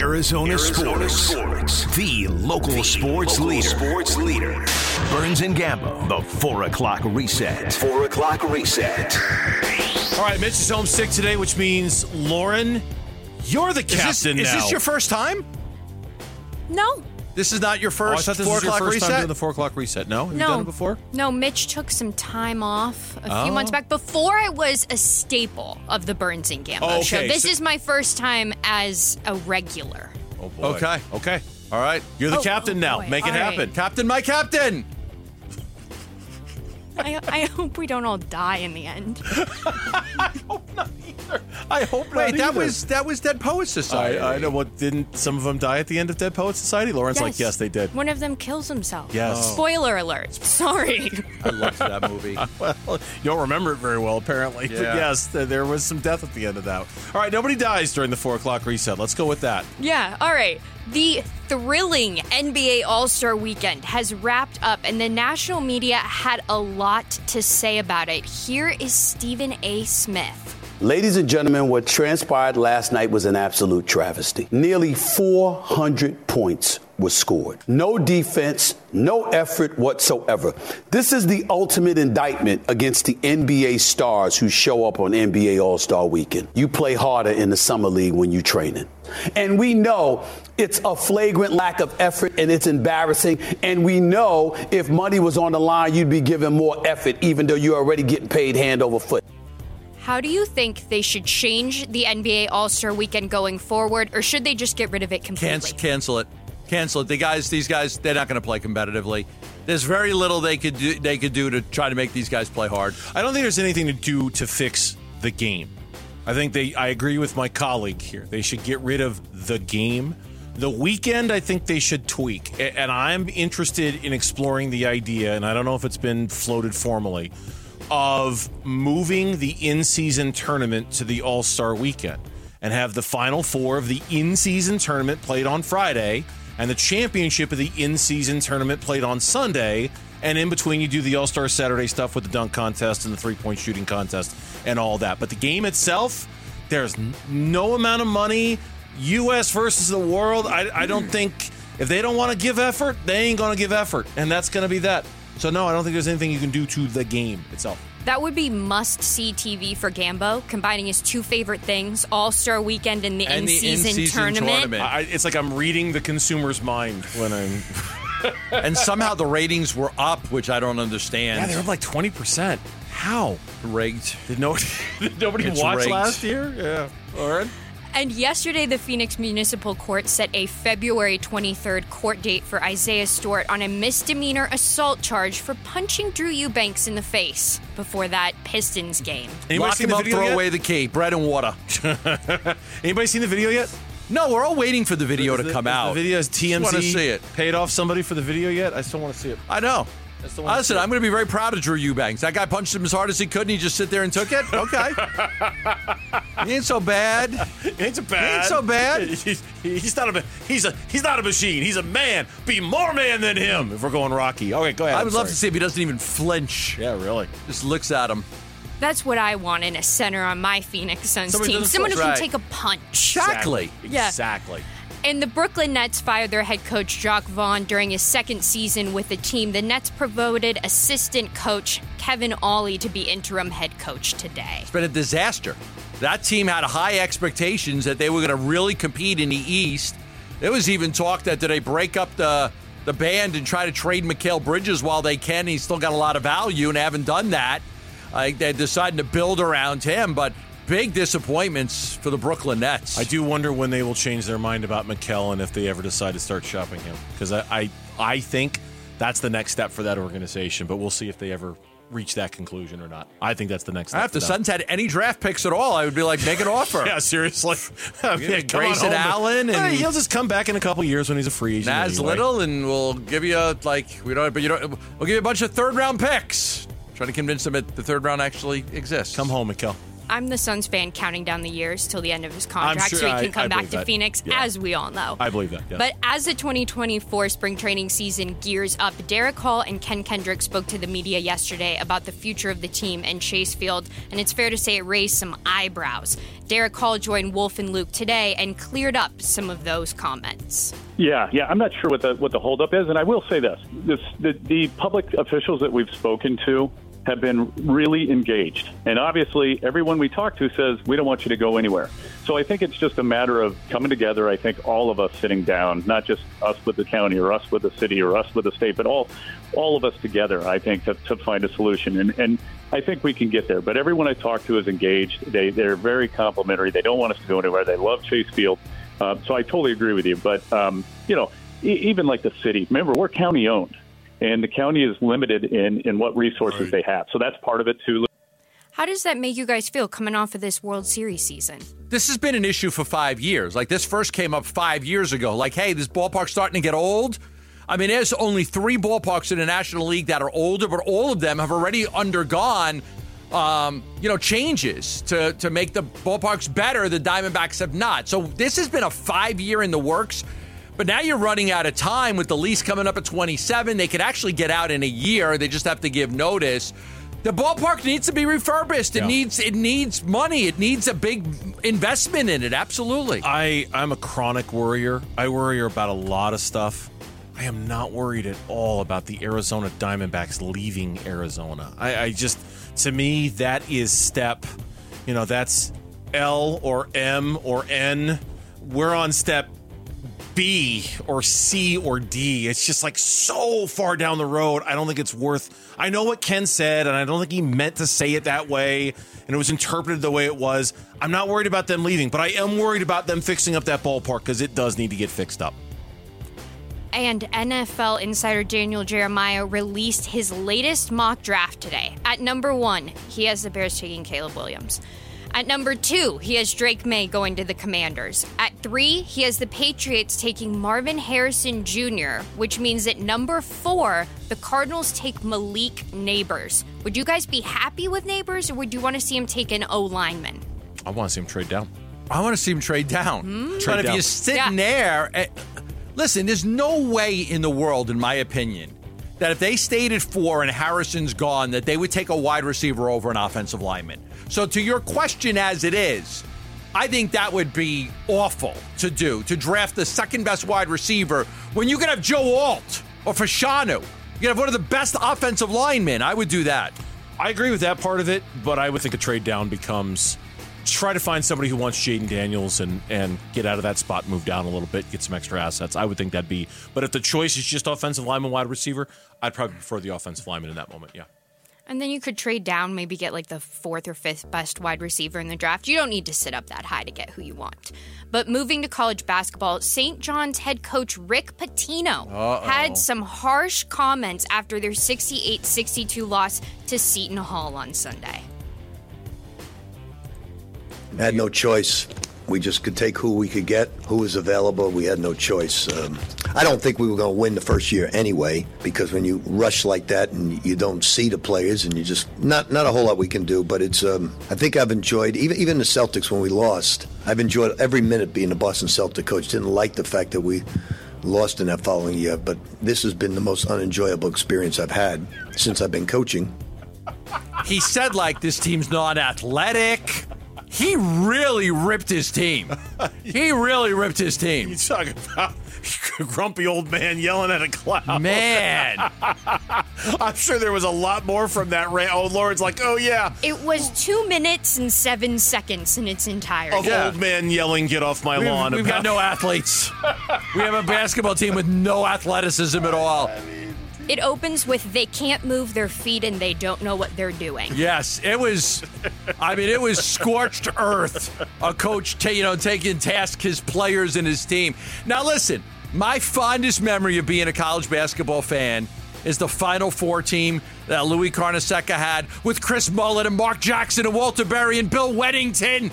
Arizona, sports. sports. The local sports local leader. Sports leader. Burns and Gambo. The 4 o'clock reset. Four o'clock reset. All right, Mitch is home sick today, which means Lauren, you're the Is this, captain is this your first time? No, This is not your Oh, I first thought this four was your o'clock first time reset. doing the four o'clock reset. No, have no. you done it before? No, Mitch took some time off a Oh. few months oh. back before it was a staple of the Burns and Gambo Oh, show. okay, This so- is my first time as a regular. Oh boy. Okay. Okay. All right, You're the Oh, captain oh, now. boy. Make it All right. happen. Captain, my captain. I, I hope we don't all die in the end. I hope not. Either. I hope not. Wait, that either. was that was Dead Poets Society. I, I know. What didn't some of them die at the end of Dead Poets Society? Lauren's like, yes, they did. One of them kills himself. Yes. Oh. Spoiler alert. Sorry. I loved that movie. Well, you don't remember it very well, apparently. But Yeah. yes, th- there was some death at the end of that. All right, nobody dies during the four o'clock reset. Let's go with that. Yeah, all right. The thrilling NBA All Star weekend has wrapped up, and the national media had a lot to say about it. Here is Stephen A. Smith. Ladies and gentlemen, what transpired last night was an absolute travesty. Nearly 400 points were scored. No defense, no effort whatsoever. This is the ultimate indictment against the NBA stars who show up on NBA All Star weekend. You play harder in the Summer League when you're training. And we know it's a flagrant lack of effort and it's embarrassing. And we know if money was on the line, you'd be giving more effort, even though you're already getting paid hand over foot. How do you think they should change the NBA All Star weekend going forward, or should they just get rid of it completely? Cancel, cancel it. Cancel it. The guys, these guys, they're not going to play competitively. There's very little they could do. They could do to try to make these guys play hard. I don't think there's anything to do to fix the game. I think they. I agree with my colleague here. They should get rid of the game. The weekend, I think they should tweak, and I'm interested in exploring the idea. And I don't know if it's been floated formally of moving the in-season tournament to the All-Star weekend and have the final four of the in-season tournament played on Friday and the championship of the in-season tournament played on Sunday. And in between, you do the All Star Saturday stuff with the dunk contest and the three point shooting contest and all that. But the game itself, there's no amount of money. U.S. versus the world. I, I don't think if they don't want to give effort, they ain't going to give effort. And that's going to be that. So, no, I don't think there's anything you can do to the game itself. That would be must see TV for Gambo, combining his two favorite things All Star weekend and the And in the season in-season tournament. tournament. I, it's like I'm reading the consumer's mind when I'm. and somehow the ratings were up, which I don't understand. Yeah, they're up like 20%. How? rigged. Did, no, did nobody It's watch rigged. last year? Yeah. All right. And yesterday, the Phoenix Municipal Court set a February 23rd court date for Isaiah Stewart on a misdemeanor assault charge for punching Drew Eubanks in the face before that Pistons game. Anybody Lock seen him the up, video throw yet? away the key. Bread and water. Anybody seen the video yet? No, we're all waiting for the video Is to the- come is out. The video is TMZ. want to see it. Paid off somebody for the video yet? I still want to see it. I know. Still wanna Listen. I'm going to be very proud of Drew Eubanks. That guy punched him as hard as he could, and he just sit there and took it. Okay, he ain't so bad. He ain't so bad. ain't so bad. He's, he's not a he's a he's not a machine. He's a man. Be more man than him. If we're going Rocky. Okay, go ahead. I I'm would love to see if he doesn't even flinch. Yeah, really. Just looks at him. That's what I want in a center on my Phoenix Suns Somebody team. doesn't Someone who flinch. can Right. take a punch. Exactly. Yeah. Exactly. And the Brooklyn Nets fired their head coach Jacque Vaughn during his second season with the team. The Nets promoted assistant coach Kevin Ollie to be interim head coach today. It's been a disaster. That team had high expectations that they were going to really compete in the East. There was even talk that do they break up the the band and try to trade Mikal Bridges while they can. He's still got a lot of value and haven't done that. They're deciding to build around him, but big disappointments for the Brooklyn Nets. I do wonder when they will change their mind about Mikal and if they ever decide to start shopping him. Because I, I I think that's the next step for that organization. But we'll see if they ever reach that conclusion or not. I think that's the next step. if the. Suns had any draft picks at all, I would be like, make an offer. Yeah, seriously. yeah, come on Grayson. Allen and- he'll just come back in a couple years when he's a free agent. Naz anyway. Little, and we'll give you a, like we don't, but you don't. We'll give you a bunch of third round picks. Trying to convince them that the third round actually exists. Come home, Mikal. I'm the Suns fan counting down the years till the end of his contract sure- so he I- can come I back to that. Phoenix, Yeah. as we all know. I believe that, yeah. But as the 2024 spring training season gears up, Derrick Hall and Ken Kendrick spoke to the media yesterday about the future of the team and Chase Field, and it's fair to say it raised some eyebrows. Derrick Hall joined Wolf and Luke today and cleared up some of those comments. Yeah, yeah. I'm not sure what the what the holdup is, and I will say this: this the, the public officials that we've spoken to have been really engaged, and obviously everyone we talk to says we don't want you to go anywhere. So I think it's just a matter of coming together. I think all of us sitting down, not just us with the county or us with the city or us with the state, but all all of us together. I think to, to find a solution, and and I think we can get there. But everyone I talk to is engaged. They they're very complimentary. They don't want us to go anywhere. They love Chase Field. Uh, so I totally agree with you. But um, you know, e- even like the city, remember we're county owned, and the county is limited in in what resources they have. So that's part of it too. How does that make you guys feel coming off of this World Series season? This has been an issue for five years. Like this first came up five years ago. Like, hey, this ballpark's starting to get old. I mean, there's only three ballparks in the National League that are older, but all of them have already undergone, um, you know, changes to to make the ballparks better. The Diamondbacks have not. So this has been a five year in the works. But now you're running out of time with the lease coming up at 27. They could actually get out in a year. They just have to give notice. The ballpark needs to be refurbished. It Yeah. needs it needs money. It needs a big investment in it. Absolutely. I I'm a chronic worrier. I worry about a lot of stuff. I am not worried at all about the Arizona Diamondbacks leaving Arizona. I, I just to me that is step, you know, that's L or M or N. We're on step B or C or D. It's just like so far down the road. I don't think it's worth. I know what Ken said, and I don't think he meant to say it that way, and it was interpreted the way it was. I'm not worried about them leaving, but I am worried about them fixing up that ballpark because it does need to get fixed up. And NFL insider Daniel Jeremiah released his latest mock draft today. At number one, he has the Bears taking Caleb Williams. At number two, he has Drake Maye going to the Commanders. At three, he has the Patriots taking Marvin Harrison Jr., which means at number four, the Cardinals take Malik Nabers. Would you guys be happy with Nabers, or would you want to see him take an O lineman? I want to see him trade down. I want to see him trade down. Trade but if down. you're sitting there, eh, listen, there's no way in the world, in my opinion, that if they stayed at four and Harrison's gone, that they would take a wide receiver over an offensive lineman. So, to your question as it is, I think that would be awful to do to draft the second best wide receiver when you can have Joe Alt or Fashanu. You can have one of the best offensive linemen. I would do that. I agree with that part of it, but I would think a trade down becomes try to find somebody who wants Jayden Daniels and and get out of that spot, move down a little bit, get some extra assets. I would think that'd be. But if the choice is just offensive lineman, wide receiver, I'd probably prefer the offensive lineman in that moment. Yeah. And then you could trade down, maybe get like the fourth or fifth best wide receiver in the draft. You don't need to sit up that high to get who you want. But moving to college basketball, St. John's head coach Rick Pitino had some harsh comments after their 68 62 loss to Seton Hall on Sunday. Had no choice. We just could take who we could get, who was available. We had no choice. Um, I don't think we were going to win the first year anyway, because when you rush like that and you don't see the players, and you just not not a whole lot we can do. But it's um, I think I've enjoyed even even the Celtics when we lost. I've enjoyed every minute being a Boston Celtic coach. Didn't like the fact that we lost in that following year, but this has been the most unenjoyable experience I've had since I've been coaching. He said like this team's not athletic. He really ripped his team. He really ripped his team. You talking about a grumpy old man yelling at a cloud? Man, I'm sure there was a lot more from that rant. Oh, Lauren's like, oh yeah, It was two minutes and seven seconds in its entirety. of Yeah. old man yelling, get off my we've, lawn. we've got about- no athletes. We have a basketball team with no athleticism at all. It opens with they can't move their feet and they don't know what they're doing. Yes, it was. I mean, it was scorched earth. A coach, ta- you know, taking task his players and his team. Now, listen, my fondest memory of being a college basketball fan is the Final Four team that Louis Carnesecca had with Chris Mullin and Mark Jackson and Walter Berry and Bill Wennington.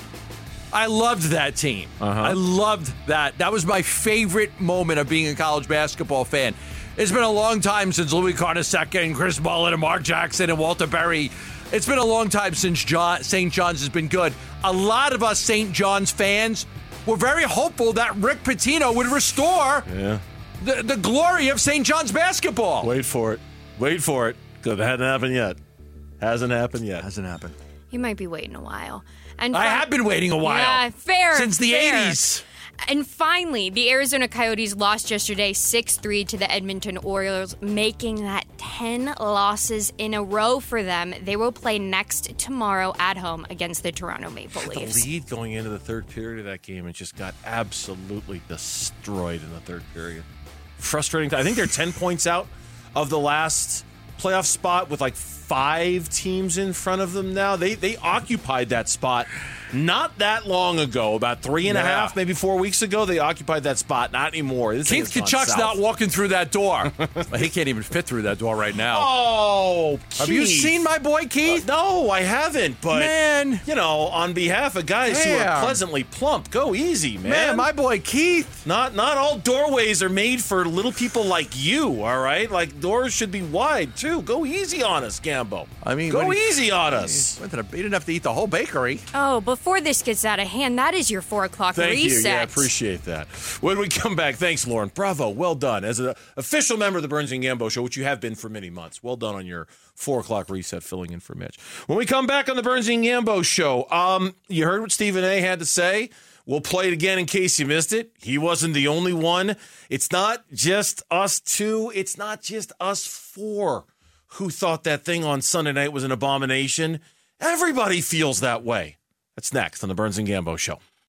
I loved that team. Uh-huh. I loved that. That was my favorite moment of being a college basketball fan. It's been a long time since Louis Carnesecca and Chris Mullin and Mark Jackson and Walter Berry It's been a long time since John, St. John's has been good. A lot of us St. John's fans were very hopeful that Rick Pitino would restore Yeah. the, the glory of St. John's basketball. Wait for it. Wait for it. Because it hasn't happened yet. Hasn't happened yet. Hasn't happened. You might be waiting a while. And I have been waiting a while. Yeah, fair. Since the fair. 80s. And finally, the Arizona Coyotes lost yesterday 6 3 to the Edmonton Oilers, making that 10 losses in a row for them. They will play next tomorrow at home against the Toronto Maple The Leafs. lead going into the third period of that game it just got absolutely destroyed in the third period. Frustrating. I think they're 10 points out of the last playoff spot with like five teams in front of them now. They they occupied that spot not that long ago, about three and a Yeah. half, maybe four weeks ago. They occupied that spot. Not anymore. This Keith Tkachuk's not walking through that door. he can't even fit through that door right now. Oh, Have you seen my boy Keith? Uh, no, I haven't. But Man. you know, on behalf of guys who are pleasantly plump, go easy, man. Man, my boy Keith. not not all doorways are made for little people like you. All right, like doors should be wide too. Go easy on us, Gambo. I mean, go what do easy on us. Went to the- He didn't have to eat the whole bakery. Oh, before this gets out of hand, that is your 4 o'clock Thank reset. you. Yeah, I appreciate that. When we come back, thanks, Lauren. Bravo. Well done. As an official member of the Burns and Gambo show, which you have been for many months, well done on your four o'clock reset filling in for Mitch. When we come back on the Burns and Gambo show, um, you heard what Stephen A had to say. We'll play it again in case you missed it. He wasn't the only one. It's not just us two, it's not just us four who thought that thing on Sunday night was an abomination. Everybody feels that way. That's next on the Burns and Gambo show.